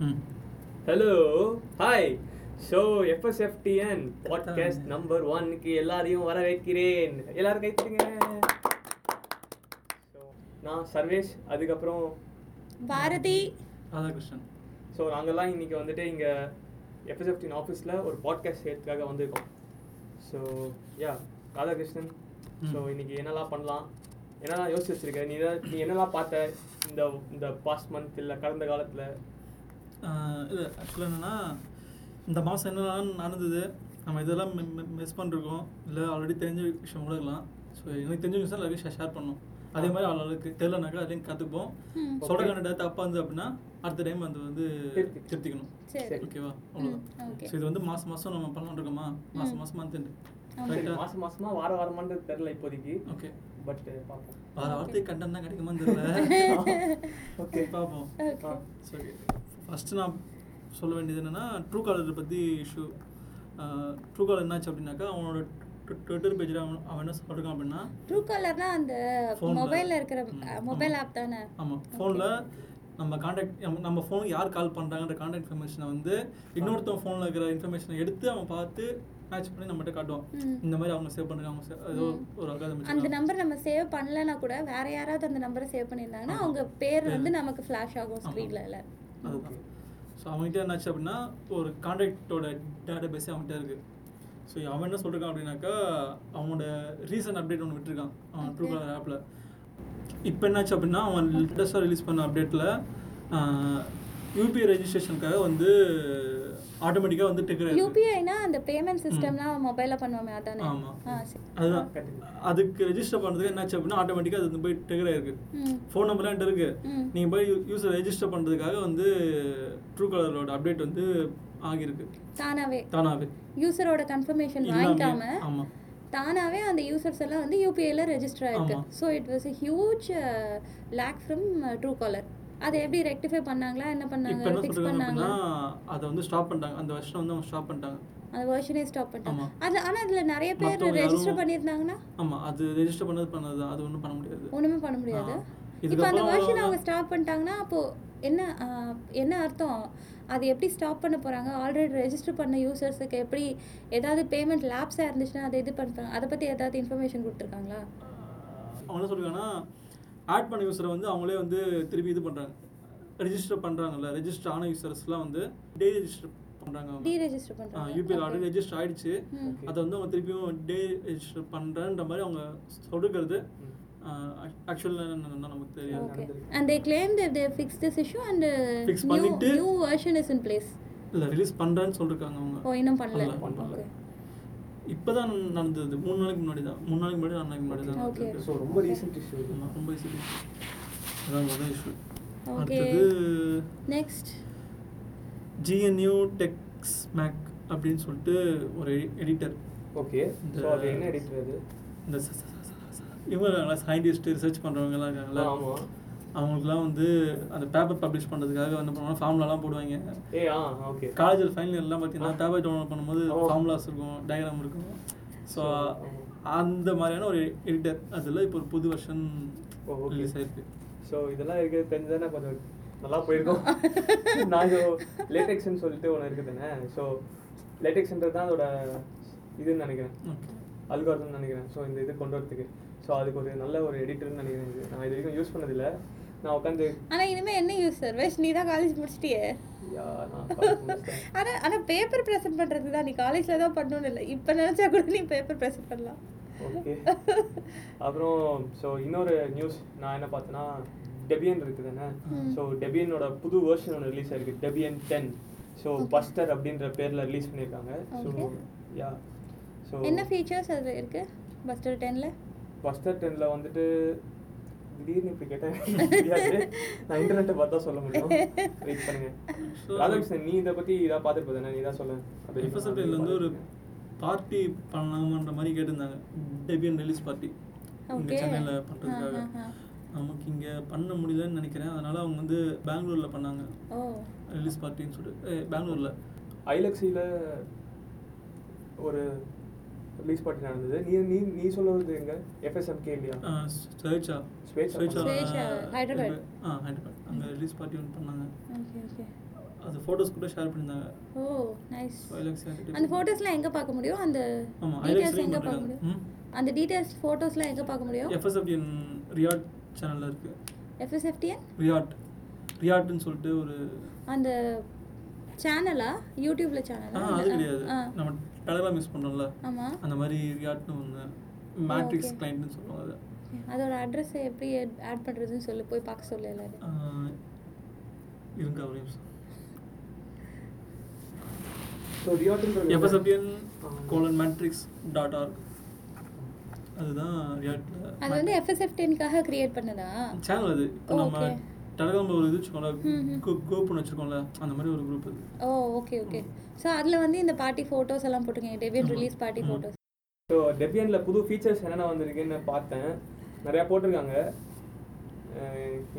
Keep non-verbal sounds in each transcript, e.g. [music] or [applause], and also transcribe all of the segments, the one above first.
ம். Hello hi so FSFTN podcast number ஒன்க்கு எல்லாரையும் வர வைக்கிறேன் எல்லாரும் கைத்துங்க ஸோ நான் சர்வேஷ் அதுக்கப்புறம் பாரதி. ராதாகிருஷ்ணன். ஸோ நாங்கள்லாம் இன்னைக்கு வந்துட்டு இங்கே எஃப்எஸ்எஃப்டின் ஆஃபீஸில் ஒரு பாட்காஸ்ட் செய்யறதுக்காக வந்திருக்கோம். So yeah Radhakrishnan. ஸோ இன்னைக்கு என்னெல்லாம் பண்ணலாம்? என்னெல்லாம் யோசிச்சு வச்சிருக்க? நீ நீ என்னெல்லாம் பார்த்த இந்த இந்த பாஸ்ட் மந்த் இல்லை கடந்த காலத்தில்? இல்லை ஆக்சுவலாக என்னென்னா இந்த மாதம் என்னெல்லாம் நடந்தது நம்ம இதெல்லாம் மிஸ் பண்ணிருக்கோம். இல்லை ஆல்ரெடி தெரிஞ்ச விஷயம் கூட இருக்கலாம். ஸோ எனக்கு தெரிஞ்ச விஷயம் எல்லாத்தையும் ஷேர் பண்ணோம். அதே மாதிரி அவளுக்கு தெரியலனாக்கா அதையும் கற்றுப்போம். சொல்கிற கண்டிப்பாக தப்பாக இருந்தது அப்படின்னா அடுத்த டைம் அது வந்து திருத்தி. திருத்திக்கணும். சரி. ஓகேவா அவ்வளோதான் ஸோ இது வந்து மாதம் மாதம் நம்ம பண்ணலாம்னு இருக்கோமா? மாதம் மாதம் மந்த் ஆமா. கரெக்டாக மாசம் மாசமா வார வாரமான்றது தெரில இப்போதைக்கு. ஓகே பட் பார்ப்போம். வார வார்த்தை கண்டன் தான் கிடைக்குமான்னு தெரியல. [laughs] ஓகே பார்ப்போம். சரி ஃபஸ்ட்டு நான் சொல்ல வேண்டியது என்னென்னா ட்ரூ காலரை பற்றி இஷ்யூ ட்ரூ காலர் என்னாச்சு அப்படின்னாக்கா அவனோட ட்விட்டர் பேஜில் அவன் அவன் என்ன சொல்லிருக்கான் அப்படின்னா ட்ரூ கலர்னா அந்த. மொபைல்ல இருக்கிற மொபைல். ஆப் தானே? ஆமாம் ஃபோனில் நம்ம காண்டாக்ட் நம்ம ஃபோனுக்கு யார் கால் பண்ணுறாங்கன்ற காண்டாக்ட் இன்ஃபர்மேஷனை வந்து இன்னொருத்தவன் ஃபோனில் இருக்கிற இன்ஃபர்மேஷனை எடுத்து அவன் பார்த்து மேட்ச் பண்ணி நம்மகிட்ட காட்டுவான். இந்த மாதிரி அவங்க சேவ் பண்ணுறாங்க அவங்க save- ஏதோ ஒரு அகாதமி அந்த நம்பர் நம்ம சேவ் பண்ணலனா கூட வேற யாராவது அந்த நம்பரை சேவ் பண்ணியிருந்தாங்கன்னா அவங்க பேர் வந்து நமக்கு ஃபிளாஷ் ஆகும் ஸ்க்ரீன்ல இல்ல. அதுதான். ஸோ அவன்கிட்ட என்னாச்சு அப்படின்னா ஒரு காண்டாக்டோட டேட்டா பேஸே அவன்கிட்ட இருக்குது ஸோ அவன் என்ன சொல்லிருக்கான் அப்படின்னாக்கா அவனோட ரீசன்ட் அப்டேட் ஒன்று விட்டுருக்கான். அவன் ட்ரூ கலர் ஆப்பில் இப்போ என்னாச்சு அப்படின்னா அவன் லேட்டஸ்ட்டாக ரிலீஸ் பண்ண அப்டேட்டில் யூபிஐ ரெஜிஸ்ட்ரேஷனுக்காக வந்து ஆட்டோமேட்டிக்காக வந்து டிக்கெட் யூபிஐனா அந்த பேமெண்ட் சிஸ்டம்லாம் மொபைல்ல பண்ணுவோமே அதானே? ஆமா. அதுதான். அதுக்கு ரெஜிஸ்டர் பண்ணுறதுக்கு என்னாச்சு அப்படின்னா ஆட்டோமேட்டிக்காக அது வந்து போய் டிக்கெட் ஆயிருக்கு. ம். ஃபோன் நம்பர்லாம் என்கிட்ட இருக்கு. ம். நீங்கள் போய் யூஸர் ரெஜிஸ்டர் பண்ணுறதுக்காக வந்து ட்ரூ கலரோட அப்டேட் வந்து ஆகியிருக்கு. தானாவே. தானாவே. யூசரோட கன்ஃபர்மேஷன் வாங்கிக்காம ஆமா. தானாவே அந்த யூசர்ஸ் எல்லாம் வந்து யூபிஐல ரெஜிஸ்டர் ஆயிருக்கு. So it was a huge lag from Truecaller அதை எப்படி ரெக்டிஃபை பண்ணாங்களா? என்ன பண்ணாங்க? ஃபிக்ஸ் அப்படின்னா அதை வந்து ஸ்டாப் பண்ணிட்டாங்க. அந்த வருஷம் வந்து அவங்க ஸ்டாப் பண்ணிட்டாங்க. அந்த வெர்ஷனே ஸ்டாப் பண்ணிட்டாங்க. அது ஆனா அதுல நிறைய பேர் ரெஜிஸ்டர் பண்ணியிருந்தாங்கன்னா? ஆமா அது ரெஜிஸ்டர் பண்ணது பண்ணது அது ஒன்றும் பண்ண முடியாது. ஒண்ணுமே பண்ண முடியாது. இப்போ அந்த வெர்ஷன் அவங்க ஸ்டாப் பண்ணிட்டாங்கன்னா அப்போ என்ன என்ன அர்த்தம்? அது எப்படி ஸ்டாப் பண்ண போறாங்க? ஆல்ரெடி ரெஜிஸ்டர் பண்ண யூசர்ஸுக்கு எப்படி ஏதாவது பேமெண்ட் லேப்ஸாக இருந்துச்சுன்னா அதை இது பண்ணுறாங்க அதை பத்தி ஏதாவது இன்ஃபர்மேஷன் கொடுத்துருக்காங்களா? அவங்க என்ன சொல்றாங்கன்னா ஆட் பண்ண யூஸரை வந்து அவங்களே வந்து திருப்பி இது பண்றாங்க. ரெஜிஸ்டர் பண்றாங்கல்ல ரெஜிஸ்டர் ஆன யூசர்ஸ்லாம் வந்து டே ரெஜிஸ்டர் பண்றாங்க. டீ அவங்க ரெஜிஸ்டர் பண்ணுறாங்க யூபிஐ ஆல்ரெடி ரெஜிஸ்டர் ஆயிடுச்சு. அதை வந்து அவங்க திருப்பியும் டே ரெஜிஸ்டர் பண்றேன்ற மாதிரி அவங்க சொல்லிருக்கிறது ஆக்சுவலாக என்னன்னா நமக்கு தெரியாது. Okay and they claim that they fixed this issue and uh, Fix new பண்ணிட்டு- new version is in place. இல்லை ரிலீஸ் பண்றேன்னு சொல்லிருக்காங்க அவங்க. ஓ இன்னும் பண்ணல. இப்போதான் நடந்தது. மூணு நாளைக்கு முன்னாடி தான் மூணு நாளைக்கு முன்னாடி நாலு நாளைக்கு முன்னாடி தான் Okay. நடந்தது. ஸோ ரொம்ப ரீசெண்ட் இஷ்யூ ரொம்ப ஈஸி அதான் முதல் இஷ்யூ. அடுத்தது நெக்ஸ்ட் ஜிஎன்யூ டெக்ஸ் மேக் அப்படின்னு சொல்லிட்டு ஒரு எடிட்டர் ஓகே இந்த- இவங்க சயின்டிஸ்ட் ரிசர்ச் பண்ணுறவங்கலாம் இருக்காங்கல்ல? ஆமா. அவங்களுக்குலாம் வந்து அந்த பேப்பர் பப்ளிஷ் பண்ணுறதுக்காக என்ன பண்ணுவாங்க ஃபார்முலாலாம் போடுவாங்க. ஓகே. காலேஜில் ஃபைனல் இயர்லாம் பார்த்தீங்கன்னா பேப்பர் டவுன்லோட் பண்ணும்போது. ஃபார்முலாஸ் இருக்கும் டயக்ராம் இருக்கும். ஸோ So, அந்த மாதிரியான ஒரு எடிட்டர் அதில் இப்போ ஒரு புது வருஷன். ரிலீஸ் ஆயிருக்கு. ஸோ இதெல்லாம் இருக்கிறது தெரிஞ்சதானே கொஞ்சம் நல்லா போயிருக்கும். [laughs] இப்போ லேட்டெக்ஸ்ன்னு சொல்லிட்டு ஒன்று இருக்குது தானே ஸோ லேட்டெக்ஸ்ன்றது தான் அதோட இதுன்னு நினைக்கிறேன். ஓகே அல்காரதம்னு நினைக்கிறேன். ஸோ இந்த இது கொண்டு வரதுக்கு. ஸோ அதுக்கு ஒரு நல்ல ஒரு எடிட்டர்னு நினைக்கிறேன் நான் இது வரைக்கும் யூஸ் பண்ணதில்ல. நான் உட்காந்து ஆனா இனிமே என்ன யூஸ் சர்வேஷ் நீ தான் காலேஜ் முடிச்சிட்டியே. [laughs] ஆனா ஆனா பேப்பர் ப்ரெசென்ட் பண்றது தான் நீ காலேஜ்ல தான் பண்ணணும்னு இல்லை. இப்போ நினைச்சா கூட நீ பேப்பர் ப்ரெசென்ட் பண்ணலாம். ஓகே. [laughs] அப்புறம் ஸோ இன்னொரு நியூஸ் நான் என்ன பார்த்தேன்னா டெபியன் இருக்குது தானே ஸோ டெபியனோட புது வெர்ஷன் ஒன்று ரிலீஸ் ஆயிருக்கு. டெபியன் டென் ஸோ பஸ்டர் அப்படின்ற பேரில் ரிலீஸ் பண்ணியிருக்காங்க. ஸோ. யா ஸோ என்ன ஃபீச்சர்ஸ் அது இருக்கு? பஸ்டர் டென்ல பஸ்டர் டென்னில் வந்துட்டு திடீர்னு இப்படி கேட்டேன். நான் இன்டர்நெட்டை பார்த்தா சொல்ல முடியும். வெயிட் பண்ணுங்க. ராதாகிருஷ்ணன் நீ இதை பற்றி இதாக பார்த்துட்டு தானே நீ தான் சொல்ல எஃப்எஸ்எஃப்டியில் வந்து ஒரு பார்ட்டி பண்ணலாமான்ற மாதிரி கேட்டிருந்தாங்க. டெபியன் ரிலீஸ் பார்ட்டி இங்கே. சென்னையில் பண்ணுறதுக்காக. நமக்கு இங்கே பண்ண முடியலன்னு நினைக்கிறேன். அதனால அவங்க வந்து பெங்களூரில் பண்ணாங்க. ஓ. ரிலீஸ் பார்ட்டின்னு சொல்லிட்டு. பெங்களூரில் ஐலக்ஸியில் ஒரு ரிலீஸ் பார்ட்டி நடந்தது. நீ நீ நீ சொல்ல வருது எங்க எஃப்எஸ்எம்கே இல்லையா ஸ்வேச்சா. ஸ்வேச்சா. ஸ்வேச்சா, ஹைதராபாத். ஆ ஹைதராபாத். அங்கே ரிலீஸ் பார்ட்டி ஒன்று பண்ணாங்க. Okay okay. அது ஃபோட்டோஸ் கூட ஷேர் பண்ணியிருந்தாங்க. ஓ நைஸ் அந்த ஃபோட்டோஸ்லாம் எங்கே பார்க்க முடியும்? அந்த ஐலாக்ஸ் எங்கே பார்க்க முடியும்? அந்த டீட்டெயில்ஸ் ஃபோட்டோஸ்லாம் எங்கே பார்க்க முடியும்? எஃப்எஸ்எஃப்டிஎன் ரியாட் சேனலில் இருக்குது எஃப்எஸ்எஃப்டிஎன் ரியாட் ரியாட்னு சொல்லிட்டு ஒரு அந்த சேனலா யூடியூப்ல ஆ? சேனலா அது கிடையாது. நம்ம டெலகிராம் யூஸ் பண்ணுறோம்ல ஆமாம் அந்த மாதிரி ரியாட்னு ஒன்று மேட்ரிக்ஸ். கிளைண்ட்னு சொல்லுவாங்க அது. அதோட அட்ரஸை எப்படி ஆட் பண்ணுறதுன்னு சொல்லி போய் பார்க்க சொல்ல எல்லாரும் ஆ, இருங்க ஒரு நிமிஷம். கோலன் மேட்ரிக்ஸ் டாட் ஆர்க் அதுதான் ரியாட்டில் அது வந்து எஃப்எஸ்எஃப்டின்காக கிரியேட் பண்ணதா? சேனல் அது. இப்போ நம்ம Okay. டெலகிராம் ஒரு இது ம். குரூப்னு வச்சுருக்கோம்ல அந்த மாதிரி ஒரு குரூப் அது. ஓ ஓகே ஓகே ஸோ அதில் வந்து இந்த பார்ட்டி ஃபோட்டோஸ் எல்லாம் போட்டிருக்கீங்க Debian. Release party. Photos so டெபியனில் புது ஃபீச்சர்ஸ் என்னென்ன வந்திருக்குன்னு பார்த்தேன். நிறையா போட்டிருக்காங்க.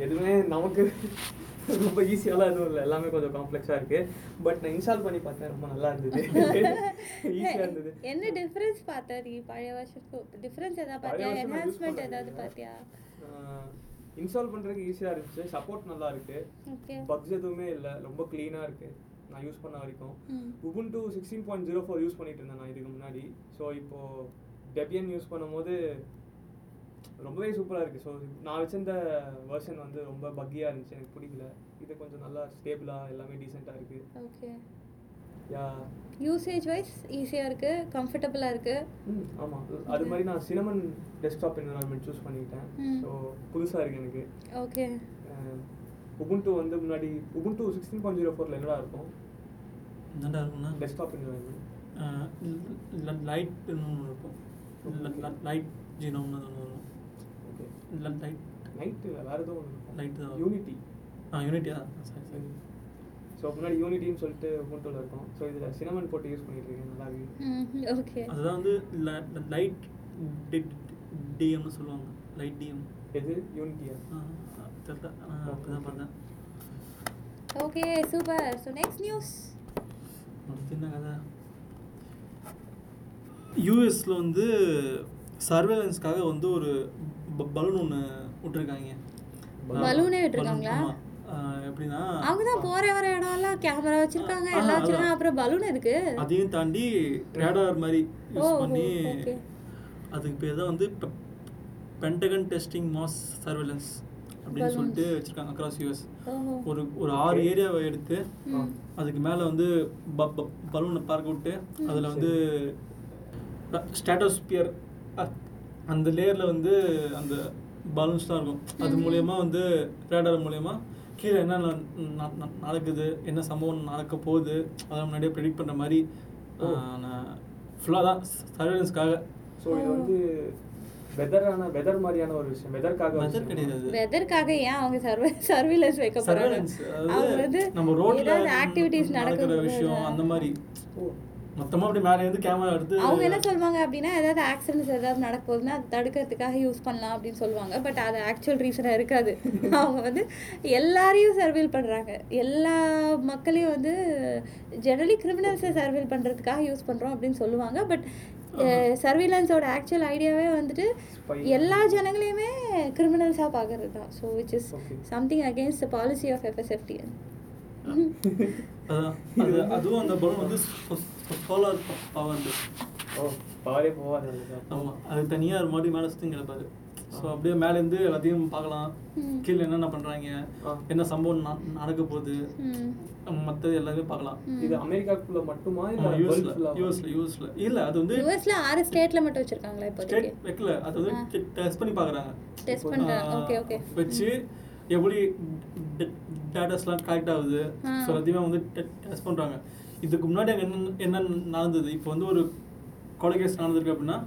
எதுவுமே நமக்கு [laughs] ரொம்ப ஈஸியாலாம் எதுவும் இல்லை. எல்லாமே கொஞ்சம் காம்ப்ளெக்ஸாக இருக்குது பட் நான் இன்ஸ்டால் பண்ணி பார்த்தேன். ரொம்ப நல்லா இருந்தது. [laughs] ஈஸியாக இருந்தது. என்ன டிஃப்ரென்ஸ் பார்த்த நீ பழைய வருஷத்துக்கு டிஃப்ரென்ஸ் எதாவது பார்த்தியா? என்ஹான்ஸ்மெண்ட் ஏதாவது. பார்த்தியா? இன்ஸ்டால் பண்ணுறதுக்கு ஈஸியாக இருந்துச்சு. சப்போர்ட் நல்லா இருக்குது ஓகே பக்ஸ் எதுவுமே இல்லை. ரொம்ப க்ளீனாக இருக்குது நான் யூஸ் பண்ண வரைக்கும். ம். Ubuntu sixteen point zero four use பண்ணிட்டு இருந்தேன் நான் இதுக்கு முன்னாடி. ஸோ இப்போது டெபியன் யூஸ் பண்ணும்போது ரொம்பவே சூப்பராக இருக்குது ஸோ நான் வச்சிருந்த வெர்ஷன் வந்து ரொம்ப பக்கியாக இருந்துச்சு. எனக்கு பிடிக்கல. இது கொஞ்சம் நல்லா ஸ்டேபிளாக எல்லாமே டீசெண்டாக இருக்குது யூசேஜ் வைஸ் ஈஸியாக இருக்குது கம்ஃபர்டபுளாக இருக்குது ம் ஆமாம் அது மாதிரி நான் சினமன் டெஸ்க்டாப் என்வரான்மெண்ட் சூஸ் பண்ணிக்கிட்டேன் ம். ஸோ புதுசாக இருக்குது எனக்கு. ஓகே உபுண்டு வந்து முன்னாடி உபுண்டு சிக்ஸ்டீன் பாயிண்ட் ஜீரோ ஃபோரில் என்னடா இருக்கும்? என்னடா இருக்கும்னா? டெஸ்க்டாப் என்வரான்மெண்ட் ஒன்று இருக்கும். லைட் ஜீனோம்னு ஒன்று வரும். ஓகே லைட் நைட்டு வேறு இருக்கும். Light தான். யூனிட்டி ஆ யூனிட்டியா சரி சரி. ஸோ முன்னாடி யூனிட்டின்னு சொல்லிட்டு உபுண்டுல இருக்கும். ஸோ இதில் சினமன் போட்டு யூஸ் பண்ணிட்டு இருக்கேன் நல்லா இருக்கு ம் ஓகே அதுதான் வந்து லைட் டிஎம்னு சொல்லுவாங்க. லைட் டிஎம் எது? யூனிட்டியா அப்படிதான் பார்த்தேன். Okay super so next news அடுத்து என்ன கதை? யூஎஸில் வந்து சர்வேலன்ஸ்க்காக வந்து ஒரு பலூன் ஒன்று விட்டுருக்காங்க. பலூனே விட்டிருக்காங்களா? எப்படின்னா அவங்க தான் போகிற வர இடம்லாம் கேமரா வச்சுருக்காங்க எல்லாம். வச்சுருக்காங்க. அப்புறம் பலூன் எதுக்கு அதையும் தாண்டி ரேடார் மாதிரி யூஸ் பண்ணி அதுக்கு பேர் தான் வந்து பென்டகன் டெஸ்டிங் மாஸ் சர்வேலன்ஸ் அப்படின்னு. சொல்லிட்டு வச்சுருக்காங்க அக்ராஸ் யூஎஸ் ஒரு ஒரு ஆறு ஏரியாவை எடுத்து. அதுக்கு மேலே வந்து பலூனை பார்க்க விட்டு அதில் வந்து ஸ்டாட்டோஸ்பியர் அந்த லேயரில் வந்து அந்த பலூன்ஸ்லாம் இருக்கும். அது. மூலயமா வந்து ரேடார் மூலயமா கீழே என்ன நடக்குது என்ன சம்பவம் நடக்க போகுது அதை முன்னாடியே ப்ரெடிக்ட் பண்ணுற மாதிரி நான் ஃபுல்லாக தான் சர்வேலன்ஸ்க்காக ஸோ இது வந்து வெதரான வெதர் மாதிரியான ஒரு விஷயம் வெதர்க்காக மெத்தட் கிடையாது. வெதருக்காக ஏன் அவங்க சர்வே சர்வீலன்ஸ் வைக்க போறாங்க சர்வேலன்ஸ் அவங்க வந்து நம்ம ரோட்ல ஆக்டிவிட்டிஸ் நடக்கிற விஷயம் அந்த மாதிரி. ஓ மொத்தமா அப்படி மேலே இருந்து கேமரா எடுத்து அவங்க என்ன சொல்லுவாங்க அப்படின்னா ஏதாவது ஆக்சிடென்ட்ஸ் ஏதாவது நடக்க போகுதுன்னா அது தடுக்கிறதுக்காக யூஸ் பண்ணலாம் அப்படின்னு சொல்லுவாங்க பட் அது ஆக்சுவல் ரீசனாக இருக்காது. [laughs] அவங்க வந்து எல்லாரையும் சர்வேல் பண்ணுறாங்க எல்லா மக்களையும் வந்து ஜெனரலி கிரிமினல்ஸை சர்வேல் பண்ணுறதுக்காக யூஸ் பண்ணுறோம் அப்படின்னு சொல்லுவாங்க. பட் சர்வீலன்ஸோட ஆக்சுவல் ஐடியாவே வந்துட்டு. எல்லா ஜனங்களையுமே கிரிமினல்ஸாக பார்க்கறது தான் so which is. Something against policy of FSFTN அது அதுவும் அந்த பலூன் வந்து சோலார் பவர் பவரே போகாது அதுக்கு. ஆமா அது தனியா ஒரு மாதிரி மேலே சுற்றி கிடப்பாரு ஸோ அப்படியே மேலேருந்து எல்லாத்தையும் பார்க்கலாம். கீழே என்னென்ன பண்றாங்க ஆ. என்ன சம்பவம் நடக்க போகுது ம் மற்றது எல்லாமே பார்க்கலாம் இது அமெரிக்காக்குள்ள மட்டுமா இல்ல யூஎஸ்ல யூஎஸ்ல யூஎஸ்ல இல்ல அது வந்து யூஎஸ்ல ஆறு ஸ்டேட்ல மட்டும் வச்சிருக்காங்களா ஸ்டேட் இப்போதைக்கு வைக்கல அது வந்து டெஸ்ட் பண்ணி பார்க்கறாங்க டெஸ்ட் பண்றாங்க ஓகே ஓகே வச்சு எப்படி டேட்டாஸ்லாம் கலெக்ட் ஆகுது. ஸோ எல்லாத்தையுமே வந்து டெஸ்ட் பண்ணுறாங்க இதுக்கு முன்னாடி அங்கே என்ன என்ன நடந்தது? இப்போ வந்து ஒரு கொலை கேஸ் நடந்திருக்கு அப்படின்னா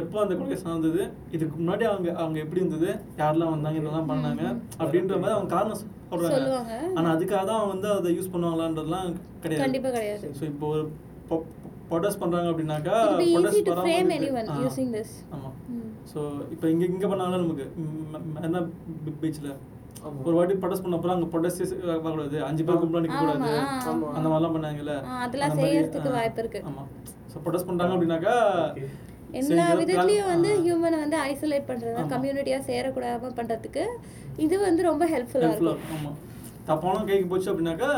எப்போ அந்த கொலை கேஸ் நடந்தது? இதுக்கு முன்னாடி அவங்க அவங்க எப்படி இருந்தது? யாரெல்லாம் வந்தாங்க? என்னெல்லாம் பண்ணாங்க? அப்படின்ற மாதிரி அவங்க காரணம் சொல்கிறாங்க. ஆனால் அதுக்காக தான் வந்து அதை யூஸ் பண்ணுவாங்களான்றதுலாம் கிடையாது. ஸோ இப்போ ஒரு பொட்டஸ் பண்ணுறாங்க அப்படின்னாக்கா using this. ஆமாம். ஸோ இப்போ இங்கே இங்கே பண்ணாலும் நமக்கு. என்ன பீச்சில். ஒரு வாட்டி ப்ரொடெஸ்ட் பண்ண அப்புறம் அங்கே ப்ரொடெஸ்ட் பார்க்கக்கூடாது அஞ்சு பேர் கும்பலாக நிற்கக்கூடாது ஆமா. அந்த மாதிரிலாம் பண்ணாங்கல்ல. அதெல்லாம் செய்யறதுக்கு வாய்ப்பு இருக்கு. ஆமா. ஸோ ப்ரொடெஸ்ட் பண்ணுறாங்க அப்படின்னாக்கா. எல்லா விதத்துலயும் வந்து. ஹியூமனை வந்து ஐசோலேட் பண்றது ஆமா. கம்யூனிட்டியா சேரக்கூடாம பண்றதுக்கு இது வந்து ரொம்ப ஹெல்ப்ஃபுல்லா ஹெல்ப்ஃபுல்லாக இருக்கும். ஆமாம் தப்பான கைக்கு போச்சு அப்படின்னாக்கா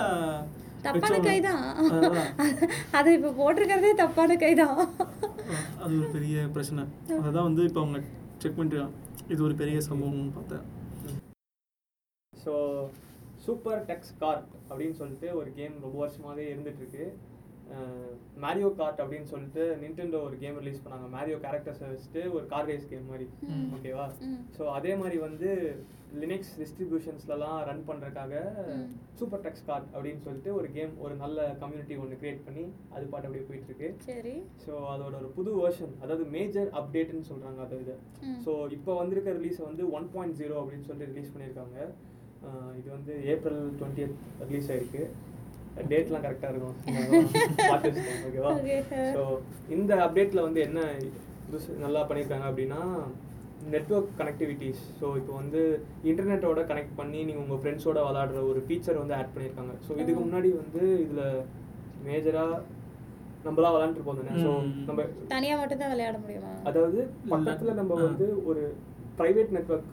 தப்பான கை தான் அதான். அதை இப்போ போட்டிருக்கிறதே தப்பான கை தான் அது ஒரு பெரிய பிரச்சனை. அதான் வந்து இப்போ அவங்க செக் பண்ணிட்டு இது ஒரு பெரிய சம்பவம்னு பார்த்தேன். ஸோ சூப்பர் டெக்ஸ் கார்ட் அப்படின்னு சொல்லிட்டு ஒரு கேம் ரொம்ப வருஷமாவே இருந்துட்டு இருக்கு மேரியோ கார்ட் அப்படின்னு சொல்லிட்டு நிண்டெண்டோ ஒரு கேம் ரிலீஸ் பண்ணாங்க மேரியோ கேரக்டர்ஸை வச்சுட்டு ஒரு கார் ரேஸ் கேம் மாதிரி. ஓகேவா. ஸோ அதே மாதிரி வந்து லினக்ஸ் டிஸ்ட்ரிபியூஷன்ஸ்லலாம் ரன் பண்ணுறதுக்காக. சூப்பர் டெக்ஸ் கார்ட் அப்படின்னு சொல்லிட்டு ஒரு கேம் ஒரு நல்ல கம்யூனிட்டி ஒன்று கிரியேட் பண்ணி அது பாட்டு அப்படியே போயிட்டு இருக்கு சரி ஸோ அதோட ஒரு புது வெர்ஷன் அதாவது மேஜர் அப்டேட்னு சொல்கிறாங்க அது இது. ஸோ இப்போ வந்திருக்க ரிலீஸை வந்து ஒன் பாயிண்ட் ஜீரோ அப்படின்னு சொல்லிட்டு ரிலீஸ் பண்ணியிருக்காங்க இது வந்து ஏப்ரல் டுவெண்ட்டி ரிலீஸ் ஆயிருக்கு டேட்லாம் கரெக்டாக இருக்கும் பார்த்து ஓகேவா. ஸோ இந்த அப்டேட்டில் வந்து என்ன புதுசு நல்லா பண்ணியிருக்காங்க அப்படின்னா நெட்வொர்க் கனெக்டிவிட்டிஸ் ஸோ இப்போ வந்து இன்டர்நெட்டோட கனெக்ட் பண்ணி நீங்கள் உங்கள் ஃப்ரெண்ட்ஸோட விளாடுற ஒரு ஃபீச்சர் வந்து ஆட் பண்ணியிருக்காங்க ஸோ இதுக்கு. முன்னாடி வந்து இதில் மேஜராக நம்மளாம் விளாண்டுருப்போம் தானே ஸோ. நம்ம தனியா மட்டும் தான் விளையாட முடியுமா அதாவது பக்கத்துல நம்ம. வந்து ஒரு பிரைவேட் நெட்வொர்க்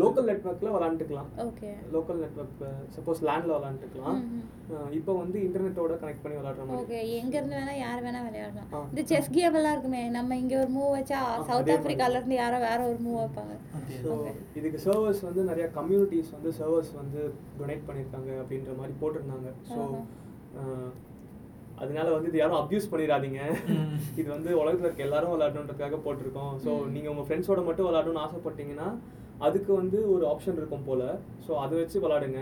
லோக்கல் நெட்வொர்க்ல விளாண்டுக்கலாம். ஓகே லோக்கல் நெட்வொர்க் சப்போஸ் லேண்ட்ல விளாண்டுக்கலாம். இப்போ வந்து இன்டர்நெட்டோட கனெக்ட் பண்ணி விளாடுற மாதிரி. ஓகே எங்க இருந்து வேணா யார் வேணா விளையாடலாம். இந்த செஸ் கேம் எல்லாம் இருக்குமே நம்ம இங்க ஒரு மூவ் வச்சா சவுத் ஆப்பிரிக்கால. இருந்து யாரோ வேற ஒரு மூவ் வைப்பாங்க. ஸோ இதுக்கு சர்வர்ஸ் வந்து நிறைய கம்யூனிட்டிஸ் வந்து சர்வர்ஸ் வந்து டொனேட் பண்ணியிருக்காங்க அப்படின்ற மாதிரி போட்டிருந்தாங்க. ஸோ அதனால வந்து இது யாரும் அப்யூஸ் பண்ணிடாதீங்க. இது வந்து உலகத்துல இருக்க எல்லாரும் விளையாடணுன்றதுக்காக போட்டிருக்கோம். ஸோ. நீங்க உங்க ஃப்ரெண்ட்ஸோட மட்டும் விளையாடணும்னு ஆசைப்பட்டீங்கன்னா அதுக்கு வந்து ஒரு ஆப்ஷன் இருக்கும் போல. ஸோ அதை வச்சு விளையாடுங்க.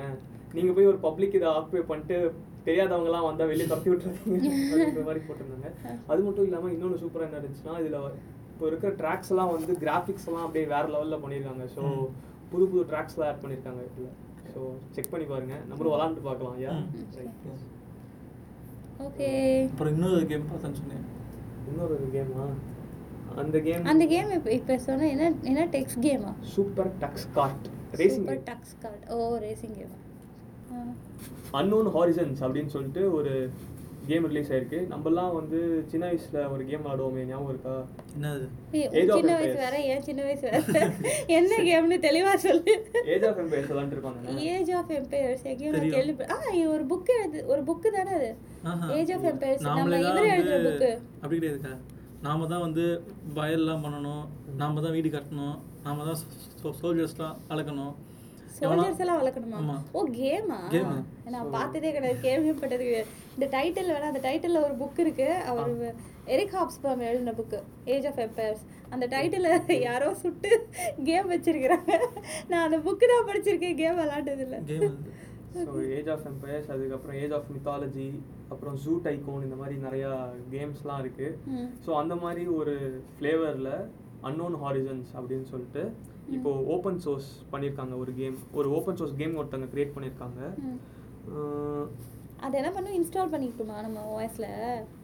நீங்க போய் ஒரு பப்ளிக் இதை ஆக்குபை பண்ணிட்டு தெரியாதவங்கலாம் வந்தா வெளியே தப்பி விட்டுறாதீங்க. அப்படின்ற மாதிரி போட்டிருந்தாங்க. அது மட்டும் இல்லாம இன்னொன்று சூப்பரா என்ன இருந்துச்சுன்னா இதுல இப்போ இருக்கிற ட்ராக்ஸ் எல்லாம் வந்து கிராஃபிக்ஸ் எல்லாம் அப்படியே வேற லெவல்ல பண்ணியிருக்காங்க. ஸோ. புது புது ட்ராக்ஸ்லாம் ஆட் பண்ணியிருக்காங்க இதுல. ஸோ செக் பண்ணி பாருங்க. நம்மளும் விளாண்டு பார்க்கலாம். யா. ஓகே அப்புறம் இன்னொரு கேம் பார்த்தேன்னு சொன்னேன். இன்னொரு கேமா அந்த கேம் அந்த கேம் இப்போ இப்போ சொன்ன என்ன என்ன டெக்ஸ் கேமா SuperTuxKart racing SuperTuxKart oh racing game Unknown Horizons அப்படின்னு சொல்லிட்டு ஒரு கேம் ரிலீஸ் ஆயிருக்கு. நம்மலாம் வந்து சின்ன வயசுல ஒரு கேம் விளாடுவோமே ஞாபகம் இருக்கா? என்னது? Age of சின்ன வயசு Empires. வேற ஏன் சின்ன வயசு வேற? என்ன கேம்னு தெளிவா சொல்லு. ஏஜ் ஆஃப் எம்பையர்ஸ் விளாண்டுருப்பாங்க ஏஜ் ஆஃப் எம்பையர்ஸ் எங்கேயோ நான். கேள்வி ஆ இது ஒரு புக் எழுது ஒரு புக்கு தானே அது. ஏஜ் ஆஃப் எம்பையர்ஸ் நம்ம இவர் எழுதுற புக்கு அப்படி கிடையாதுக்கா. நாம தான் வந்து வயல்லாம் பண்ணணும் நாம தான் வீடு கட்டணும் நாம தான் சோல்ஜர்ஸ்லாம் வளர்க்கணும். சோல்ஜர்ஸ் எல்லாம் வளர்க்கணுமா. ஓ கேமா. நான் பார்த்ததே கிடையாது கேள்விப்பட்டது கிடையாது இந்த டைட்டில் வேணா அந்த டைட்டில்ல ஒரு புக் இருக்கு. அவர் எரிக் ஹாப்ஸ்பர்ம் எழுதின புக்கு ஏஜ் ஆஃப் எம்பையர்ஸ் அந்த டைட்டில் யாரோ சுட்டு [laughs] கேம் வச்சிருக்கிறாங்க. நான் அந்த புக்கு தான் படிச்சிருக்கேன் கேம் விளாண்டது இல்ல ஸோ ஏஜ் ஆஃப் எம்பையர்ஸ் அதுக்கப்புறம் ஏஜ் ஆஃப் மித்தாலஜி அப்புறம் ஜூ டைகோன் இந்த மாதிரி நிறையா கேம்ஸ்லாம் இருக்கு. ம். ஸோ அந்த மாதிரி ஒரு ஃப்ளேவரில் அன்னோன் ஹாரிசன்ஸ் அப்படின்னு சொல்லிட்டு இப்போ ஓப்பன் சோர்ஸ் பண்ணியிருக்காங்க ஒரு கேம் ஒரு ஓப்பன் சோர்ஸ் கேம் ஒருத்தவங்க கிரியேட் பண்ணியிருக்காங்க. அது என்ன பண்ணும் இன்ஸ்டால் பண்ணிக்கிட்டுமா நம்ம வாய்ஸ்ல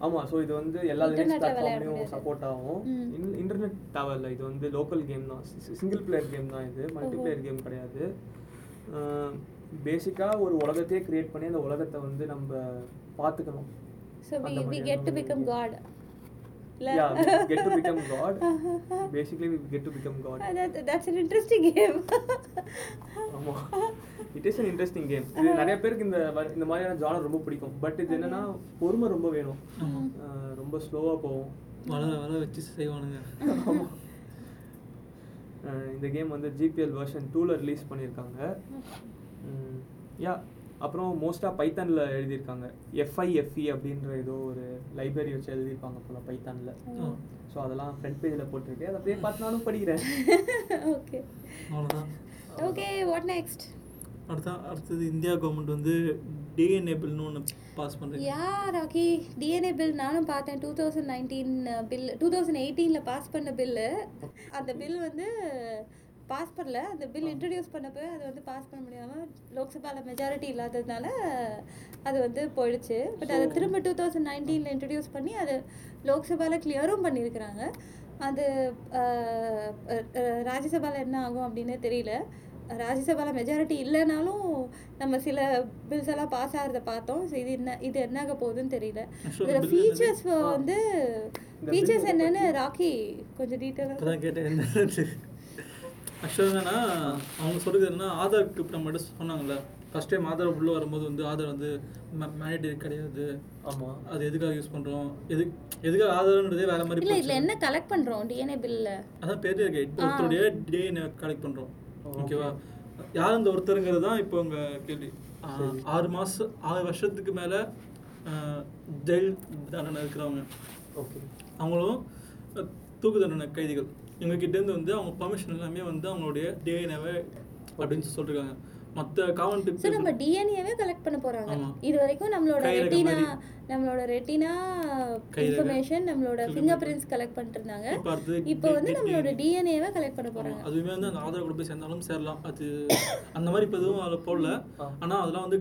ஆமா. ஸோ இது வந்து எல்லா லினக்ஸ் பிளாட்ஃபார்ம்லையும். சப்போர்ட் ஆகும் இன்டர்நெட் தேவையில்ல. இது வந்து லோக்கல் கேம் தான். சிங்கிள் பிளேயர் கேம் தான் இது. மல்டி பிளேயர் கேம் கிடையாது. பேசிக்காக ஒரு உலகத்தையே கிரியேட் பண்ணி அந்த உலகத்தை வந்து நம்ம பார்த்துக்கணும். So we we get to become. God Yeah, we get to become [laughs] God. Basically, we get to become God. That's an interesting game [laughs] ஆமா. It is an interesting game இது நிறைய பேருக்கு இந்த இந்த மாதிரியான ஜானர் ரொம்ப பிடிக்கும். பட் இது என்னன்னா பொறுமை ரொம்ப வேணும். ரொம்ப ஸ்லோவா போகும். வளர வளர வச்சு செய்வானுங்க. இந்த கேம் வந்து ஜிபிஎல் வெர்ஷன் டூவில் ரிலீஸ் பண்ணியிருக்காங்க. யா அப்புறம் மோஸ்ட்டாக பைத்தானில் எழுதியிருக்காங்க. எஃப்ஐஎஃப்இ அப்படின்ற ஏதோ ஒரு லைப்ரரி வச்சு எழுதியிருப்பாங்க போல பைத்தானில். ஸோ அதெல்லாம் ஃப்ரண்ட் பேஜில் போட்டிருக்கு. அதை அப்படியே பார்த்து நானும் படிக்கிறேன். ஓகே அவ்வளோதான் ஓகே வாட் நெக்ஸ்ட் அடுத்த அடுத்தது இந்தியா கவர்மெண்ட் வந்து டிஎன்ஏ பில்னு ஒன்று பாஸ் பண்ணுறீங்க யா ராக்கி டிஎன்ஏ பில் நானும் பார்த்தேன். Two thousand nineteen bill two thousand எயிட்டீனில் பாஸ் பண்ண பில்லு அந்த பில் வந்து பாஸ் பண்ணல. அந்த பில் இன்ட்ரடியூஸ் பண்ணப்போ அது வந்து பாஸ் பண்ண முடியாமல் லோக்சபாவில் மெஜாரிட்டி இல்லாததுனால அது வந்து போயிடுச்சு. பட் அதை திரும்ப டூ தௌசண்ட் நைன்டீனில் இன்ட்ரடியூஸ் பண்ணி அது லோக்சபாவில் கிளியரும் பண்ணியிருக்கிறாங்க. அது ராஜ்யசபாவில் என்ன ஆகும் அப்படின்னு தெரியல. ராஜ்யசபாவில் மெஜாரிட்டி இல்லைனாலும் நம்ம சில பில்ஸ் எல்லாம் பாஸ் ஆகிறத பார்த்தோம். இது என்ன இது என்ன ஆக போகுதுன்னு தெரியல. இதில் ஃபீச்சர்ஸ். வந்து ஃபீச்சர்ஸ் என்னன்னு ராக்கி கொஞ்சம் டீட்டெயிலாக கேட்டேன். ஆக்சுவலாக என்னன்னா அவங்க சொல்றது என்னன்னா ஆதார் கிரிப்ட் மட்டும் சொன்னாங்கல்ல. ஃபர்ஸ்ட் டைம் ஆதார் உள்ள வரும்போது வந்து ஆதார் வந்து மேனிட்டரி கிடையாது. ஆமாம் அது எதுக்காக யூஸ் பண்றோம்? எது எதுக்காக ஆதார்ன்றதே வேற மாதிரி இல்ல. இதுல என்ன கலெக்ட் பண்றோம்? டிஎன்ஏ பில்ல அதான் பெரிய இருக்கு. ஒருத்தருடைய டிஎன்ஏ கலெக்ட் பண்றோம். ஓ, ஓகேவா? யார் அந்த ஒருத்தருங்கிறது தான் இப்போ உங்க கேள்வி. ஆறு மாசம் ஆறு வருஷத்துக்கு மேல ஜெயில் தண்டனை இருக்கிறவங்க. ஓகே. அவங்களும் தூக்கு தண்டனை கைதிகள். இவங்க கிட்ட இருந்து வந்து அவங்க பர்மிஷன் எல்லாமே வந்து அவங்களுடைய டிஎன்ஏவை அப்படின்னு சொல்லிருக்காங்க மற்ற காமன் சோ டிப் நம்ம டிஎன்ஏவே கலெக்ட் பண்ண போறாங்க. இது வரைக்கும் நம்மளோட ரெட்டினா. நம்மளோட ரெட்டினா. இன்ஃபர்மேஷன் நம்மளோட Fingerprint. ஃபிங்கர் பிரிண்ட்ஸ் கலெக்ட் பண்ணிட்டு இருந்தாங்க இப்போ வந்து நம்மளோட DNA. டிஎன்ஏவை கலெக்ட் பண்ண போறாங்க அதுவுமே வந்து அந்த ஆதார் கூட போய் சேர்ந்தாலும் சேரலாம் அது அந்த மாதிரி இப்போ எதுவும் அதில் போடல ஆ. ஆனா அதெல்லாம் வந்து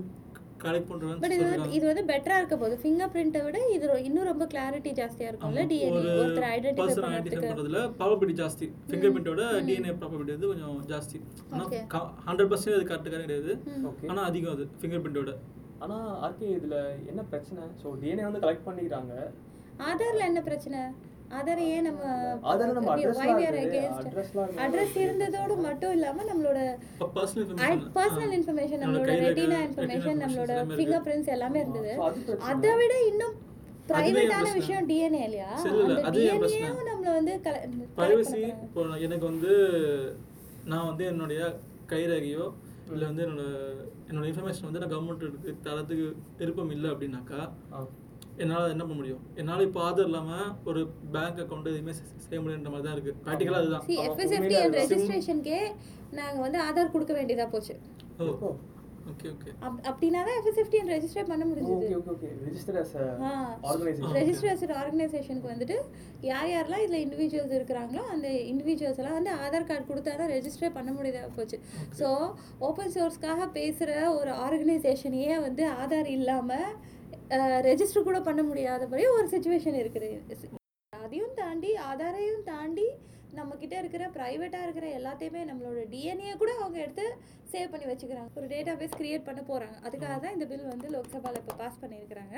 கலெக்ட் பண்ணுறேன்னு பட் இது வந்து இது வந்து பெட்டரா இருக்க போகுது. ஃபிங்கர் பிரிண்ட்டை விட இது இன்னும் ரொம்ப கிளாரிட்டி ஜாஸ்தியா இருக்கும்ல டிஎன்ஏ ஒரு ஒருத்தர் ஐடென்டிஃபை பண்ணுறதுல ப்ராபபிலிட்டி ஜாஸ்தி. ஃபிங்கர் பிரிண்டோட டிஎன்ஏ ப்ராபபிலிட்டி வந்து கொஞ்சம் ஜாஸ்தி. ஹண்ட்ரட் பர்சன்ட் அது கரெக்ட் கிடையாது. ஆனா அதிகம் அது ஃபிங்கர் பிரிண்டோட ஆனால் ஆர்கே இதில் என்ன பிரச்சனை? ஸோ டிஎன்ஏ வந்து கலெக்ட் பண்ணிக்கிறாங்க. ஆதார்ல என்ன பிரச்சனை? ஏன் நம்ம. அட்ரஸ் இருந்ததோடு மட்டும் இல்லாம நம்மளோட பர்சனல் இன்ஃபர்மேஷன் நம்மளோட ரெட்டினா இன்ஃபர்மேஷன் நம்மளோட ஃபிங்கர் பிரிண்ட்ஸ் எல்லாமே இருந்தது. அது விட இன்னும் பிரைவேட்டான. விஷயம் டிஎன்ஏ இல்லையா? அந்த டிஎன்ஏவும்? நம்மள வந்து ப்ரைவசி இப்போ எனக்கு வந்து நான் வந்து என்னுடைய கைரேகையோ இல்லை வந்து என்னோட என்னோட இன்ஃபர்மேஷன் வந்து நான் கவர்மெண்ட்டுக்கு தரத்துக்கு விருப்பம் இல்லை அப்படின்னாக்கா என்னால் என்ன பண்ண முடியும்? என்னால் இப்போ ஆதார் இல்லாமல் ஒரு பேங்க் அக்கௌண்ட் எதுவுமே செய்ய முடியுன்ற மாதிரி தான் இருக்குது ப்ராக்டிக்கலாக அதுதான். And அது ரெஜிஸ்ட்ரேஷனுக்கே நாங்க வந்து ஆதார் கொடுக்க வேண்டியதா போச்சு. ஓ? Okay okay. அப்- அப்படின்னா தான் எஃப்எஸ்எஃப்டி ரெஜிஸ்டர் பண்ண முடிஞ்சது. Okay okay okay. Register us. Organisation register as ஆர்கனைசேஷனுக்கு வந்துட்டு யார் யாரெல்லாம் இதில் இண்டிவிஜுவல்ஸ் இருக்கிறாங்களோ அந்த இண்டிவிஜுவல்ஸ் எல்லாம் வந்து ஆதார் கார்டு கொடுத்தா தான் ரெஜிஸ்டர் பண்ண முடியாத போச்சு. ஸோ ஓப்பன் சோர்ஸ்க்காக பேசுகிற ஒரு ஆர்கனைசேஷனையே வந்து ஆதார் இல்லாமல் ரெஜிஸ்டர் கூட பண்ண முடியாதபடி ஒரு சுச்சுவேஷன் இருக்குது. அதையும் தாண்டி ஆதாரையும் தாண்டி நம்மக்கிட்ட இருக்கிற ப்ரைவேட்டாக இருக்கிற எல்லாத்தையுமே நம்மளோட டிஎன்ஏ கூட அவங்க எடுத்து சேவ் பண்ணி வச்சுக்கிறாங்க. ஒரு டேட்டா பேஸ் கிரியேட் பண்ண போகிறாங்க அதுக்காக தான் இந்த பில் வந்து லோக்சபாவில் இப்போ பாஸ் பண்ணியிருக்கிறாங்க.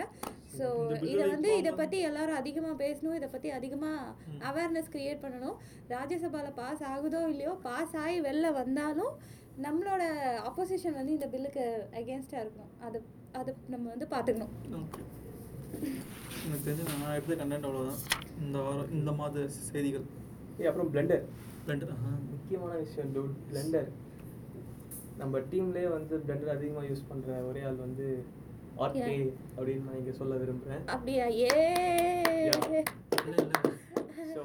ஸோ இதை வந்து இதை பற்றி எல்லாரும் அதிகமாக பேசணும். இதை பற்றி அதிகமாக அவேர்னஸ் கிரியேட் பண்ணணும். ராஜ்யசபாவில் பாஸ் ஆகுதோ இல்லையோ பாஸ் ஆகி வெளில வந்தாலும் நம்மளோட ஆப்போசிஷன் வந்து இந்த பில்லுக்கு அகேன்ஸ்டாக இருக்கணும். அது அது நம்ம வந்து பார்த்துக்கணும். ஓகே. எனக்கு தெரிஞ்சு நான் எடுத்த கண்டென்ட் அவ்வளோதான் இந்த வாரம் இந்த மாத செய்திகள். ஏய் அப்புறம் பிளெண்டர் ஆஹா. முக்கியமான விஷயம் டூட் பிளெண்டர் நம்ம டீம்லேயே வந்து பிளெண்டர் அதிகமாக யூஸ் பண்ணுற ஒரே ஆள் வந்து ஆர்கே அப்படின்னு நான் இங்கே சொல்ல விரும்புகிறேன் அப்படியா? ஏ. Yeah. இல்ல, இல்ல. ஸோ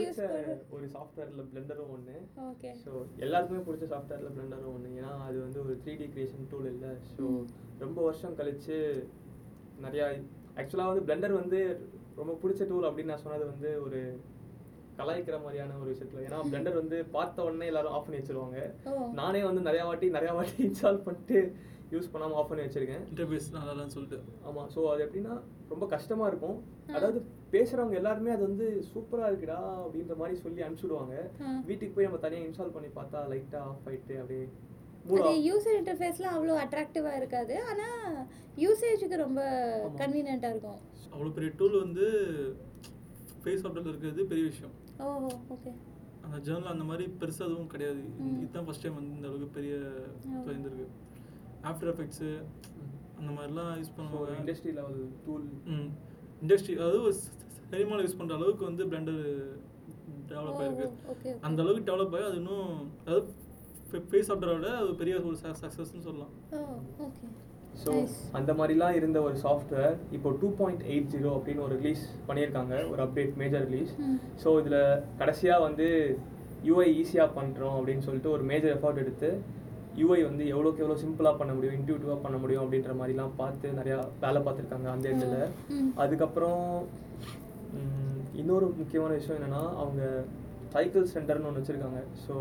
use பண்ணு. ஒரு சாஃப்ட்வேரில் பிளெண்டரும் ஒன்று ஓகே ஸோ எல்லாருக்குமே பிடிச்ச சாஃப்ட்வேரில் பிளெண்டரும் ஒன்று ஏன்னா அது வந்து ஒரு த்ரீ டி கிரியேஷன் டூல் இல்லை. ஸோ ரொம்ப வருஷம் கழிச்சு நிறையா ஆக்சுவலாக வந்து பிளெண்டர் வந்து ரொம்ப பிடிச்ச டூல் அப்படின்னு நான் சொன்னது வந்து ஒரு கலாய்க்கிற மாதிரியான ஒரு விஷயத்துல. ஏன்னா பிளெண்டர் வந்து பார்த்த உடனே எல்லாரும் ஆஃப் பண்ணி வச்சிருவாங்க. நானே வந்து நிறையா வாட்டி நிறையா வாட்டி [laughs] இன்ஸ்டால் பண்ணிட்டு யூஸ் பண்ணாமல் ஆஃப் பண்ணி வச்சிருக்கேன். இன்டர்ஃபேஸ் நல்லா சொல்லிட்டு. ஆமாம் ஸோ அது எப்படின்னா ரொம்ப கஷ்டமாக இருக்கும். அதாவது பேசுகிறவங்க எல்லாருமே அது வந்து சூப்பராக இருக்குடா அப்படின்ற மாதிரி சொல்லி அனுப்பிச்சுடுவாங்க. வீட்டுக்கு போய் நம்ம தனியாக இன்ஸ்டால் பண்ணி பார்த்தா லைட்டாக ஆஃப் ஆயிட்டு அப்படியே அது யூசர் இன்டர்ஃபேஸ்லாம் அவ்வளோ அட்ராக்டிவாக இருக்காது. ஆனால் யூசேஜுக்கு ரொம்ப ஆமா. கன்வீனியண்ட்டாக இருக்கும். அவ்வளோ பெரிய டூல் வந்து ஃபேஸ் ஆப்டரில் இருக்கிறது பெரிய விஷயம். ஓ ஓகே அந்த ஜேர்னல் அந்த மாதிரி பெருசாக எதுவும் கிடையாது. இதுதான் ஃபர்ஸ்ட் டைம் வந்து இந்த அளவுக்கு பெரிய ஓ. ஆஃப்டர் எஃபெக்ட்ஸு அந்த மாதிரிலாம் யூஸ் பண்ணுவாங்க. இண்டஸ்ட்ரி லெவல் டூல் ம். இண்டஸ்ட்ரி அதாவது ஒரு சினிமாவில் யூஸ் பண்ணுற அளவுக்கு வந்து பிளெண்டர் டெவலப் ஆயிருக்கு. ஓகே அந்த அளவுக்கு டெவலப் ஆகி அது இன்னும் அதாவது ஃபேஸ் ஆப்டரோட அது பெரிய ஒரு சக்ஸஸ்ன்னு சொல்லலாம். So Nice. அந்த மாதிரிலாம் இருந்த ஒரு சாஃப்ட்வேர் இப்போ டூ பாயிண்ட் எயிட் ஜீரோ அப்படின்னு ஒரு ரிலீஸ் பண்ணியிருக்காங்க ஒரு அப்டேட் மேஜர் ரிலீஸ். ஸோ இதில் கடைசியாக வந்து யூஐ ஈஸியாக பண்ணுறோம் அப்படின்னு சொல்லிட்டு ஒரு மேஜர் எஃபர்ட் எடுத்து யூஐ வந்து எவ்வளோக்கு எவ்வளோ சிம்பிளாக பண்ண முடியும் இன்ட்யூட்டிவாக பண்ண முடியும் அப்படின்ற மாதிரிலாம் பார்த்து நிறையா வேலை பார்த்துருக்காங்க அந்த இடத்துல. அதுக்கப்புறம் இன்னொரு முக்கியமான விஷயம் என்னென்னா அவங்க சைக்கிள் சென்டர்னு ஒன்று வச்சுருக்காங்க. ஸோ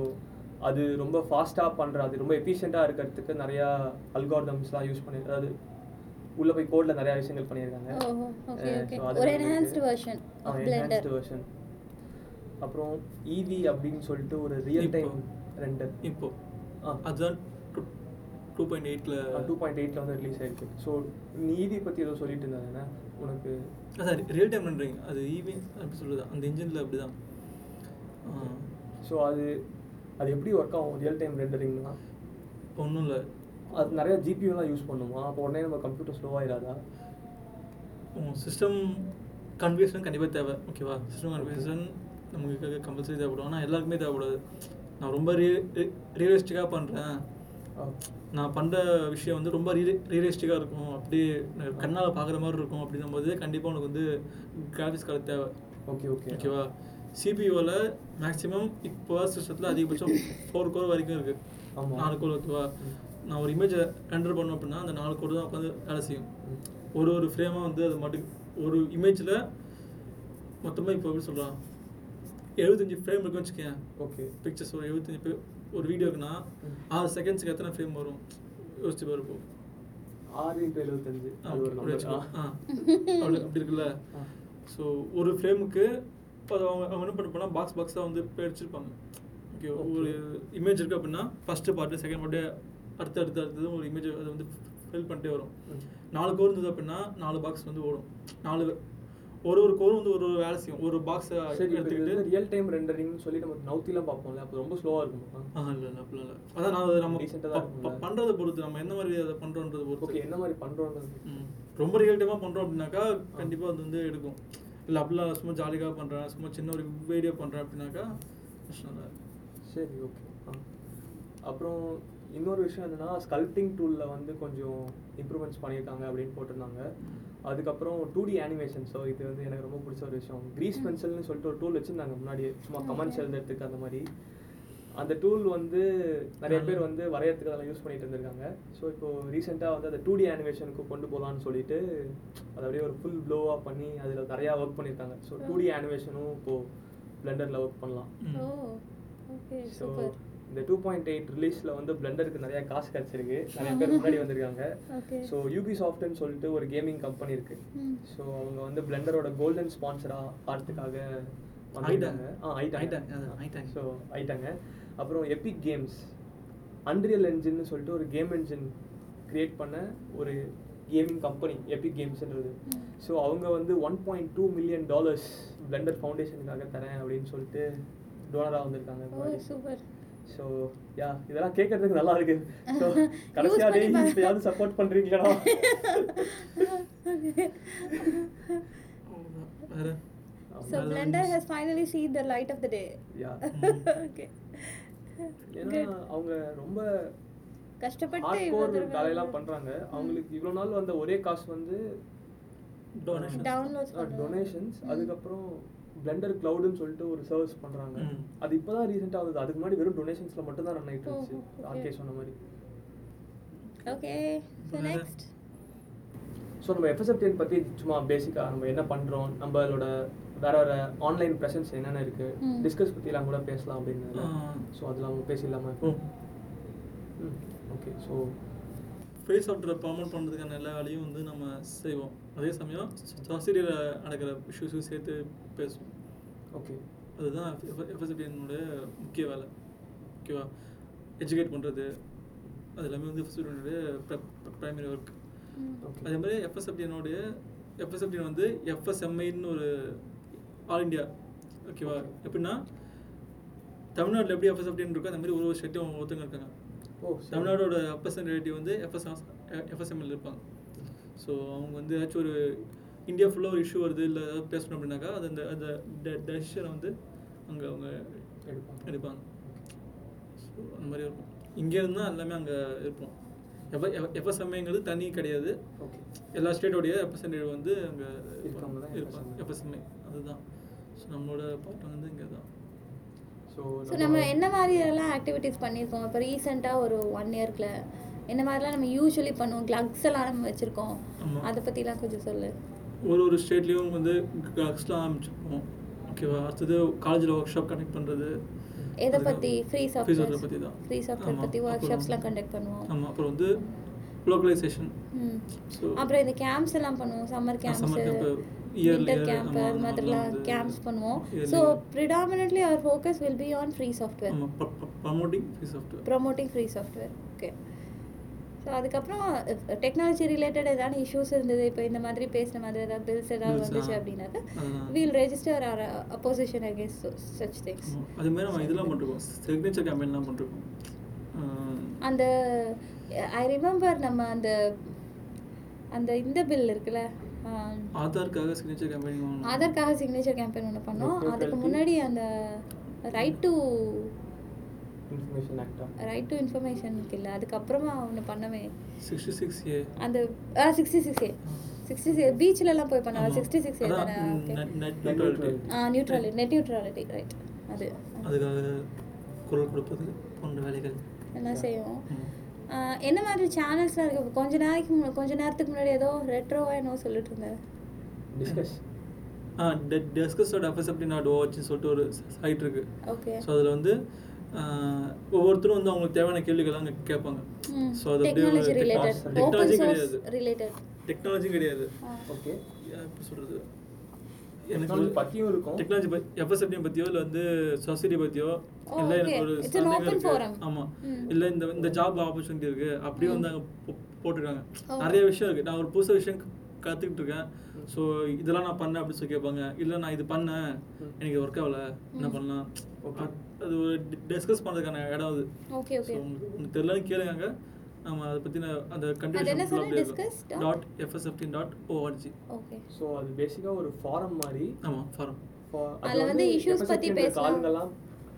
அது ரொம்ப ஃபாஸ்ட்டாக பண்ணுற அது ரொம்ப எஃபிஷியண்ட்டாக இருக்கிறதுக்கு நிறையா அல்காரிதம்ஸ்லாம் யூஸ் பண்ணி அதாவது உள்ளே போய் கோடில் நிறையா விஷயங்கள் பண்ணியிருக்காங்க. ஒரு என்ஹான்ஸ்டு வெர்ஷன் என்ஹான்ஸ்டு அப்புறம் ஈவி அப்படின்னு சொல்லிட்டு ஒரு ரியல் டைம் ரெண்டர் இப்போ அதுதான் டூ பாயிண்ட் எயிட்டில் டூ பாயிண்ட் எயிட்டில் வந்து ரிலீஸ் ஆயிருக்கு. ஸோ நீ ஈவி பற்றி ஏதோ சொல்லிட்டு இருந்தாங்க உனக்கு அதான் ரியல் டைம் பண்ணுறீங்க அது ஈவி அப்படி சொல்கிறது அந்த இன்ஜினில் அப்படி தான் ஸோ அது அது எப்படி ஒர்க் ஆகும்? ரியல் டைம் ரெண்டரிங்னா ஒன்றும் இல்லை. அது நிறைய ஜிபியூலாம் யூஸ் பண்ணுமா? அப்போ உடனே நம்ம கம்ப்யூட்டர் ஸ்லோவாயிடாதா சிஸ்டம் கன்ஃபிகரேஷன் கண்டிப்பாக தேவை. ஓகேவா சிஸ்டம் கன்ஃபிகரேஷன் நமக்கு கம்பல்சரி தேவைப்படும். ஆனால் எல்லாருக்குமே தேவைப்படாது. நான் ரொம்ப ரியல் ரியலிஸ்டிக்காக பண்ணுறேன் நான் பண்ணுற விஷயம் வந்து ரொம்ப ரியல் ரியலிஸ்டிக்காக இருக்கும். அப்படியே கண்ணால் பார்க்குற மாதிரி இருக்கும். அப்படின்னும் போது கண்டிப்பாக உனக்கு வந்து கிராஃபிக்ஸ் கார்டு தேவை. ஓகே ஓகே ஓகேவா சிபியூவில் மேக்ஸிமம் இப்போ சிஸ்டத்தில் அதிகபட்சம் ஃபோர் கோர் வரைக்கும் இருக்குது. நாலு கோர் ஓகேவா நான் ஒரு இமேஜை ரெண்டர் பண்ணோம் அப்படின்னா அந்த நாலு கோர் தான் உட்காந்து வேலை செய்யும். ஒரு ஒரு ஃப்ரேமாக வந்து அது மட்டும் ஒரு இமேஜில் மொத்தமாக இப்போ எப்படி சொல்கிறான் எழுபத்தஞ்சு ஃப்ரேம் இருக்குன்னு வச்சுக்கேன் ஓகே பிக்சர்ஸ் ஒரு எழுபத்தஞ்சு ஒரு வீடியோக்குன்னா ஆறு செகண்ட்ஸ்க்கு எத்தனை ஃப்ரேம் வரும்? யோசிச்சு பாரு இப்போ. ஆறு இன்ட்டு எழுபத்தஞ்சு. [laughs] அப்படி இருக்குல்ல. ஸோ ஒரு ஃப்ரேமுக்கு இப்போ அவங்க அவங்க என்ன பண்ண போனால் பாக்ஸ் பாக்ஸாக வந்து பிரிச்சிருப்பாங்க ஓகே ஒரு இமேஜ் இருக்குது அப்படின்னா ஃபஸ்ட்டு பார்ட்டு செகண்ட் பார்ட்டு அடுத்து அடுத்து அடுத்தது ஒரு இமேஜ் அதை வந்து ஃபில் பண்ணிட்டே வரும். நாலு கோர் இருந்தது அப்படின்னா நாலு பாக்ஸ் வந்து ஓடும். நாலு ஒரு ஒரு கோர் வந்து ஒரு ஒரு வேலை செய்யும். ஒரு பாக்ஸை எடுத்துக்கிட்டு ரியல் டைம் ரெண்டரிங்னு சொல்லி நம்ம நவுத்திலாம் பார்ப்போம்ல அப்போ ரொம்ப ஸ்லோவாக இருக்குமா? இல்லை இல்லை அப்படிலாம் இல்லை. அதான் நான் நம்ம ஆ தான் ப- ப- இருக்கும்ல? பண்றதை பொறுத்து நம்ம என்ன மாதிரி அதை பண்ணுறோன்றதை பொறுத்து. ஓகே என்ன மாதிரி பண்ணுறோன்றது. ரொம்ப ரியல் டைமாக பண்ணுறோம் அப்படின்னாக்கா கண்டிப்பாக அது வந்து எடுக்கும். இல்லை அப்படிலாம் சும்மா ஜாலியாக பண்ணுறேன் சும்மா சின்ன ஒரு வீடியோ பண்ணுறேன் அப்படின்னாக்கா கஷ்டம் சரி ஓகே அப்புறம் இன்னொரு விஷயம் என்னன்னா ஸ்கல்ப்டிங் டூலில் வந்து கொஞ்சம் இம்ப்ரூவ்மெண்ட்ஸ் பண்ணியிருக்காங்க அப்படின்னு போட்டிருந்தாங்க. அதுக்கப்புறம் டூ டி அனிமேஷன் ஸோ இது வந்து எனக்கு ரொம்ப பிடிச்ச ஒரு விஷயம். க்ரீஸ் பென்சில்னு சொல்லிட்டு ஒரு டூல் வச்சுருந்தாங்க முன்னாடியே. சும்மா கமெண்ட்ஸ். எழுதுறதுக்கு அந்த மாதிரி. அந்த டூல் வந்து நிறைய பேர் வந்து வரையறதுக்கு அதெல்லாம் யூஸ் பண்ணிட்டு இருந்திருக்காங்க. ஸோ இப்போ ரீசெண்டாக வந்து அந்த டூ டி அனிமேஷனுக்கு கொண்டு போகலான்னு சொல்லிட்டு அதை அப்படியே ஒரு ஃபுல் ப்ளோவாக பண்ணி அதில் நிறையா ஒர்க் பண்ணியிருக்காங்க. ஸோ டூ டி அனிமேஷனும் இப்போது பிளெண்டரில் ஒர்க் பண்ணலாம். ஸோ சூப்பர் இந்த டூ பாயிண்ட் எயிட் ரிலீஸில் வந்து பிளெண்டருக்கு நிறைய காசு கிடச்சிருக்கு. நிறைய பேர் முன்னாடி வந்திருக்காங்க. ஓகே ஸோ யூபி சாஃப்ட்னு சொல்லிட்டு ஒரு கேமிங் கம்பெனி இருக்கு. ம். ஸோ அவங்க வந்து பிளெண்டரோட கோல்டன் ஸ்பான்சராக ஆகிறதுக்காக ஆயிட்டாங்க. ஆ ஆயிட்டாங்க. ஸோ ஆயிட்டாங்க அப்புறம் எபிக் கேம்ஸ் அன்ரியல் என்ஜின்னு சொல்லிட்டு ஒரு கேம் என்ஜின் கிரியேட் பண்ண ஒரு கேமிங் கம்பெனி எபிக் கேம்ஸ்ன்றது. ஸோ அவங்க வந்து one point two million dollars Blender ஃபவுண்டேஷனுக்காக தரேன் அப்படின்னு சொல்லிட்டு டோனராக வந்திருக்காங்க. சூப்பர் ஸோ யா இதெல்லாம் கேட்கறதுக்கு நல்லா இருக்கு ஸோ [laughs] கடைசியா பாரு. இப்பயாவது சப்போர்ட் பண்றீங்களா So Blender has finally seen the light of the day. Yeah [laughs] okay. ஏன்னா. அவங்க ரொம்ப கஷ்டப்பட்டு இவ்வளவு வேலையெல்லாம் பண்றாங்க அவங்களுக்கு இவ்வளவு நாள் வந்த ஒரே காசு வந்து. டொனேஷன்ஸ். அதுக்கப்புறம் பிளெண்டர் கிளவுடுன்னு சொல்லிட்டு ஒரு சர்வீஸ் பண்றாங்க ம். அது இப்பதான் ரீசெண்டா வந்தது அதுக்கு முன்னாடி வெறும் டொனேஷன்ஸ்ல மட்டும் தான் ரன் ஆயிட்டு ஓ, இருந்துச்சு okay. ஆர்கே சொன்ன மாதிரி வேற? next. ஸோ நம்ம எஃப்எஸ்எஃப்டிஎன் பற்றி சும்மா பேசிக்காக நம்ம என்ன பண்ணுறோம் நம்மளோட வேற வேற ஆன்லைன் ப்ரெசன்ஸ் என்னென்ன இருக்கு ம். டிஸ்கஸ் பற்றிலாம் கூட பேசலாம் அப்படின்னு. ஸோ அதெல்லாம் பேசிடலாமா ஓகே ஸோ ஃபேஸ் சாஃப்ட்வேர் ப்ரமோட் பண்ணுறதுக்கான எல்லா வேலையும் வந்து நம்ம செய்வோம் அதே சமயம் சொசைட்டியில் நடக்கிற இஷ்யூஸையும் சேர்த்து பேசுவோம் ஓகே அதுதான் எஃப்எஸ்எஃப்டியனோட முக்கிய வேலை. ஓகேவா எஜுகேட் பண்ணுறது அது எல்லாமே வந்து எஃப்எஸ்எஃப்டியனுடைய ப்ரைமரி ஒர்க் அதே மாதிரி எஃப்எஸ்எஃப்டியனுடைய எஃப்எஸ்எஃப்டியன் வந்து எஃப்எஸ்எம்ஐன்னு ஒரு ஆல் இந்தியா ஓகேவா எப்படின்னா தமிழ்நாட்டில் எப்படி எஃப்எஸ்எஃப்டின் இருக்கோ அந்த மாதிரி ஒரு ஒரு ஸ்டேட்டும் ஒருத்தங்க இருக்காங்க. தமிழ்நாடோட ரெப்ரசன்டேட்டிவ் வந்து எஃப்எஸ் எஃப்எஸ்எம்எல் இருப்பாங்க. ஸோ அவங்க வந்து ஏதாச்சும் ஒரு இந்தியா ஃபுல்லாக ஒரு இஷ்யூ வருது இல்லை ஏதாவது பேசணும் அப்படின்னாக்கா அது அந்த அந்த டெசிஷனை வந்து அங்கே அவங்க எடுப்பாங்க. எடுப்பாங்க. ஸோ அந்த மாதிரி இருக்கும். இங்கேருந்து தான் எல்லாமே அங்கே இருப்போம். எஃப் எஃப்எஸ்எம்ஐங்கிறது தனி கிடையாது. ஓகே. எல்லா ஸ்டேட்டோடைய ரெப்ரசன்டேட்டிவ் வந்து அங்கே தான் இருப்பாங்க. FSMA. எஃப்எஸ்எம்ஐ அதுதான். ஸோ நம்மளோட பார்ட் வந்து இங்கே தான். ஸோ ஸோ நம்ம என்ன மாதிரி எல்லாம் ஆக்டிவிட்டீஸ் பண்ணியிருக்கோம் இப்போ ரீசெண்டாக ஒரு ஒன் இயர்க்குள்ள என்ன மாதிரிலாம் நம்ம யூஸ்வலி பண்ணுவோம்? க்ளக்ஸ் எல்லாம் நம்ம வச்சுருக்கோம். அதை பற்றிலாம் கொஞ்சம் சொல்லு. ஒரு ஒரு ஸ்டேட்லேயும் வந்து கிளாக்ஸ்லாம் ஆரம்பிச்சிருப்போம். ஓகேவா அடுத்தது காலேஜில் ஒர்க் ஷாப் கனெக்ட் பண்ணுறது எதை பற்றி ஃப்ரீ சாஃப்ட்வேர் பற்றி தான் ஃப்ரீ சாஃப்ட்வேர். பற்றி ஒர்க் ஷாப்ஸ்லாம் கண்டக்ட் பண்ணுவோம். ஆமாம் அப்புறம் வந்து லோக்கலைசேஷன் அப்புறம் இந்த கேம்ப்ஸ் எல்லாம் பண்ணுவோம். சம்மர் கேம்ப்ஸ் வின்டர் கேம்ப் அது மாதிரிலாம் கேம்ப்ஸ் பண்ணுவோம். So predominantly our focus will be on free software promoting free software promoting free software okay so அதுக்கப்புறம் டெக்னாலஜி ரிலேட்டட் ஏதாவது இஷ்யூஸ் இருந்தது இப்போ இந்த மாதிரி பேசின மாதிரி ஏதாவது பில்ஸ் ஏதாவது வந்துச்சு. அப்படின்னாக்கா. We'll register our opposition against such things. அது மாதிரி நம்ம இதெல்லாம் பண்ணிருக்கோம் சிக்னேச்சர் கேம்பெயின்லாம் பண்ணிருக்கோம் அந்த ஐ ரிமெம்பர் நம்ம அந்த அந்த இந்த பில் இருக்குல்ல ஆதார்க்காக சிக்னேச்சர் வாங்கணும் ஆதார்க்காக சிக்னேச்சர் கேம்பெயின் ஒன்று பண்ணோம் அதுக்கு. முன்னாடி அந்த ரைட் டு இன்ஃபர்மேஷன் ஆக்டா ரைட் டு இன்ஃபர்மேஷனுக்கு இல்லை. அதுக்கப்புறமா ஒன்று பண்ணவே. சிக்ஸ்டி சிக்ஸ் ஏ அந்த sixty six A sixty six பீச்லலாம் போய் பண்ணாங்க சிக்ஸ்டி சிக்ஸ் ஏ தானே? Net neutrality net neutrality right அது. அதுக்காக குரல் கொடுப்பது போன்ற வேலைகள். என்ன செய்வோம். என்ன மாதிரி சேனல்ஸ்லாம் இருக்கு? கொஞ்ச நாளைக்கு கொஞ்ச நேரத்துக்கு முன்னாடி ஏதோ ரெட்ரோவா என்னவோ சொல்லிட்டு இருந்தேன் டிஸ்கஸ் ஆ டெஸ்கஸோட எஃப்எஸ்எப்டி நாட் ஓவர்ச்சின்னு சொல்லிட்டு ஒரு சைட் இருக்கு. ஓகே ஸோ அதில் வந்து ஒவ்வொருத்தரும் வந்து அவங்களுக்கு தேவையான கேள்விகள்லாம் அங்கே கேட்பாங்க. ஸோ அது அப்படியே டெக்னாலஜி கிடையாது. டெக்னாலஜி கிடையாது. ஓகே எப்படி சொல்கிறது டெக்னாலஜி பத்தியும் இருக்கும். டெக்னாலஜி பற்றியோ இல்லை வந்து சொசைட்டி பற்றியோ இல்லை எனக்கு okay. ஒரு It's an சந்தேகம் open இருக்கு. forum. ஆமா. ம். இல்லை இந்த இந்த ஜாப் ஆப்பர்ச்சுனிட்டி இருக்கு. அப்படியே வந்து அங்கே போட்டிருக்காங்க. நிறைய விஷயம் இருக்கு. நான் ஒரு புதுசு விஷயம் கற்றுக்கிட்டு இருக்கேன். ஸோ இதெல்லாம் நான் பண்ணேன் அப்படின்னு சொல்லி கேட்பாங்க. இல்லை நான் இது பண்ணேன். எனக்கு ஒர்க் ஆகல. என்ன. பண்ணலாம். அது ஒரு டிஸ்கஸ் பண்ணுறதுக்கான இடம் அது. ஓகே ஓகே உங்களுக்கு உங்களுக்கு தெரியலன்னு கேளுங்க. நம்ம அதை பற்றின அந்த dot? Dot FSFTN dot ORG okay so அது பேசிக்காக ஒரு ஃபாரம் மாதிரி. ஆமாம் ஃபாரம் அதுல வந்து பத்தி ன்ற பேசலாம். ஆளுங்கெல்லாம்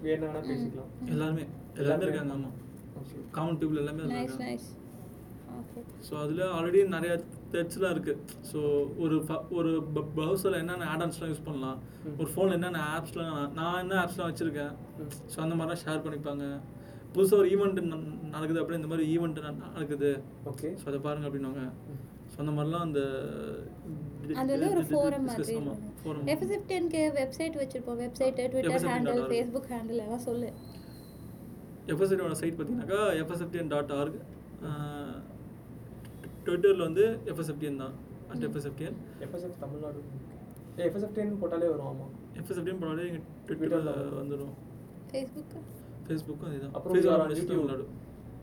வேணா பேசிக்கலாம். எல்லாருமே எல்லாமே இருக்காங்க ஆமாம் Okay. காமன் பீப்புள் எல்லாமே இருக்காங்க. நைஸ் ஓகே ஸோ அதில் ஆல்ரெடி நிறைய த்ரெட்ஸ்லாம் இருக்குது ஸோ ஒரு ஒரு ப்ரௌசரில் என்னென்ன ஆடன்ஸ்லாம் யூஸ் பண்ணலாம். ஒரு ஃபோனில் என்னென்ன ஆப்ஸ்லாம் நான் என்ன ஆப்ஸ்லாம் வச்சுருக்கேன். ஸோ அந்த மாதிரிலாம் ஷேர் பண்ணிப்பாங்க. புதுசாக ஒரு ஈவெண்ட் நடக்குது அப்படியே இந்த மாதிரி ஈவெண்ட் நடக்குது. ஓகே. ஸோ அதை பாருங்க அப்படின்னுவாங்க. ம். ஸோ அந்த மாதிரிலாம் அந்த அது வந்து ஒரு ஃபோரம் மாதிரி. வெப்சைட் வச்சிருப்போம். Website Twitter FSFTN handle dot org. Facebook handle எல்லாம் சொல்லு. எஃப்எஸ்எஃப்டியோட சைட் பார்த்தீங்கன்னாக்கா எஃப்எஸ்எஃப்டிஎன் டாட் ஆர்க் ட்விட்டரில் வந்து எஃப்எஸ்எஃப்டிஎன் தான். அட் எஃப்எஸ்எஃப்டிஎன் எஃப்எஸ்எஃப் தமிழ்நாடு ஏ எஃப்எஸ்எஃப்டின்னு போட்டாலே வரும் ஆமா. எஃப்எஸ்எஃப்டிஎன் போனாலே எங்கள் ட்விட்டரில் வந்துடும் ஃபேஸ்புக் ஃபேஸ்புக்கும் அதுதான். அப்புறம். தமிழ்நாடு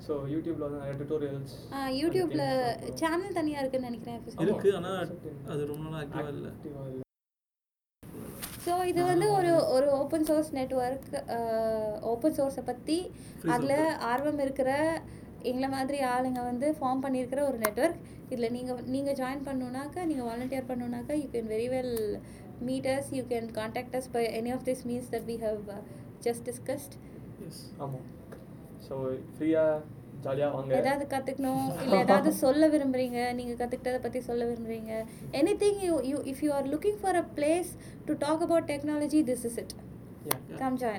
ஸோ யூடியூப்ல வந்து நிறைய டுட்டோரியல்ஸ் யூடியூப்ல சேனல் தனியா இருக்குன்னு நினைக்கிறேன். இருக்கு ஆனால் அது ரொம்ப நாள் ஆக்டிவாக இல்லை. ஸோ இது வந்து ஒரு ஒரு ஓப்பன் சோர்ஸ் நெட்ஒர்க் ஓப்பன் சோர்ஸை பற்றி அதில். ஆர்வம் இருக்கிற எங்களை மாதிரி ஆளுங்க வந்து ஃபார்ம் பண்ணியிருக்கிற ஒரு நெட்ஒர்க் இதில் நீங்கள் நீங்கள் ஜாயின் பண்ணணுன்னாக்கா நீங்கள் volunteer பண்ணணுன்னாக்கா you can very well meet us you can contact us by any of this means that we have just discussed ஆமாம். ஸோ ஃப்ரீயாக ஜாலியாக வாங்க. ஏதாவது கற்றுக்கணும் இல்லை ஏதாவது [laughs] சொல்ல விரும்புறீங்க நீங்கள் கற்றுக்கிட்டதை பற்றி சொல்ல விரும்புறீங்க. Anything you you if you are looking for a place to talk about technology this is it come join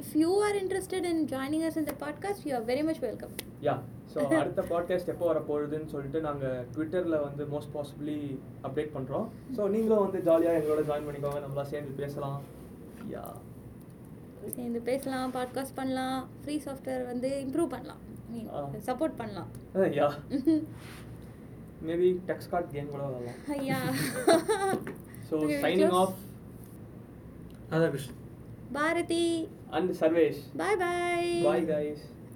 if you are interested in joining us in the podcast, you are very much welcome. Yeah so அடுத்த podcast எப்போ வர போகுதுன்னு சொல்லிட்டு நாங்கள் ட்விட்டரில் வந்து most possibly update பண்ணுறோம் so நீங்களும் வந்து ஜாலியாக எங்களோட ஜாயின் பண்ணிக்கோங்க. நம்மளாம் சேர்ந்து பேசலாம். யா சேர்ந்து பேசலாம் பாட்காஸ்ட் பண்ணலாம் ஃப்ரீ சாஃப்ட்வேர் வந்து இம்ப்ரூவ் பண்ணலாம். சப்போர்ட் பண்ணலாம். Yeah maybe Tux Kart game கூட வரலாம் ஐயா so signing. Off Radhakrishnan. Bharathi. And Sarvesh bye bye bye guys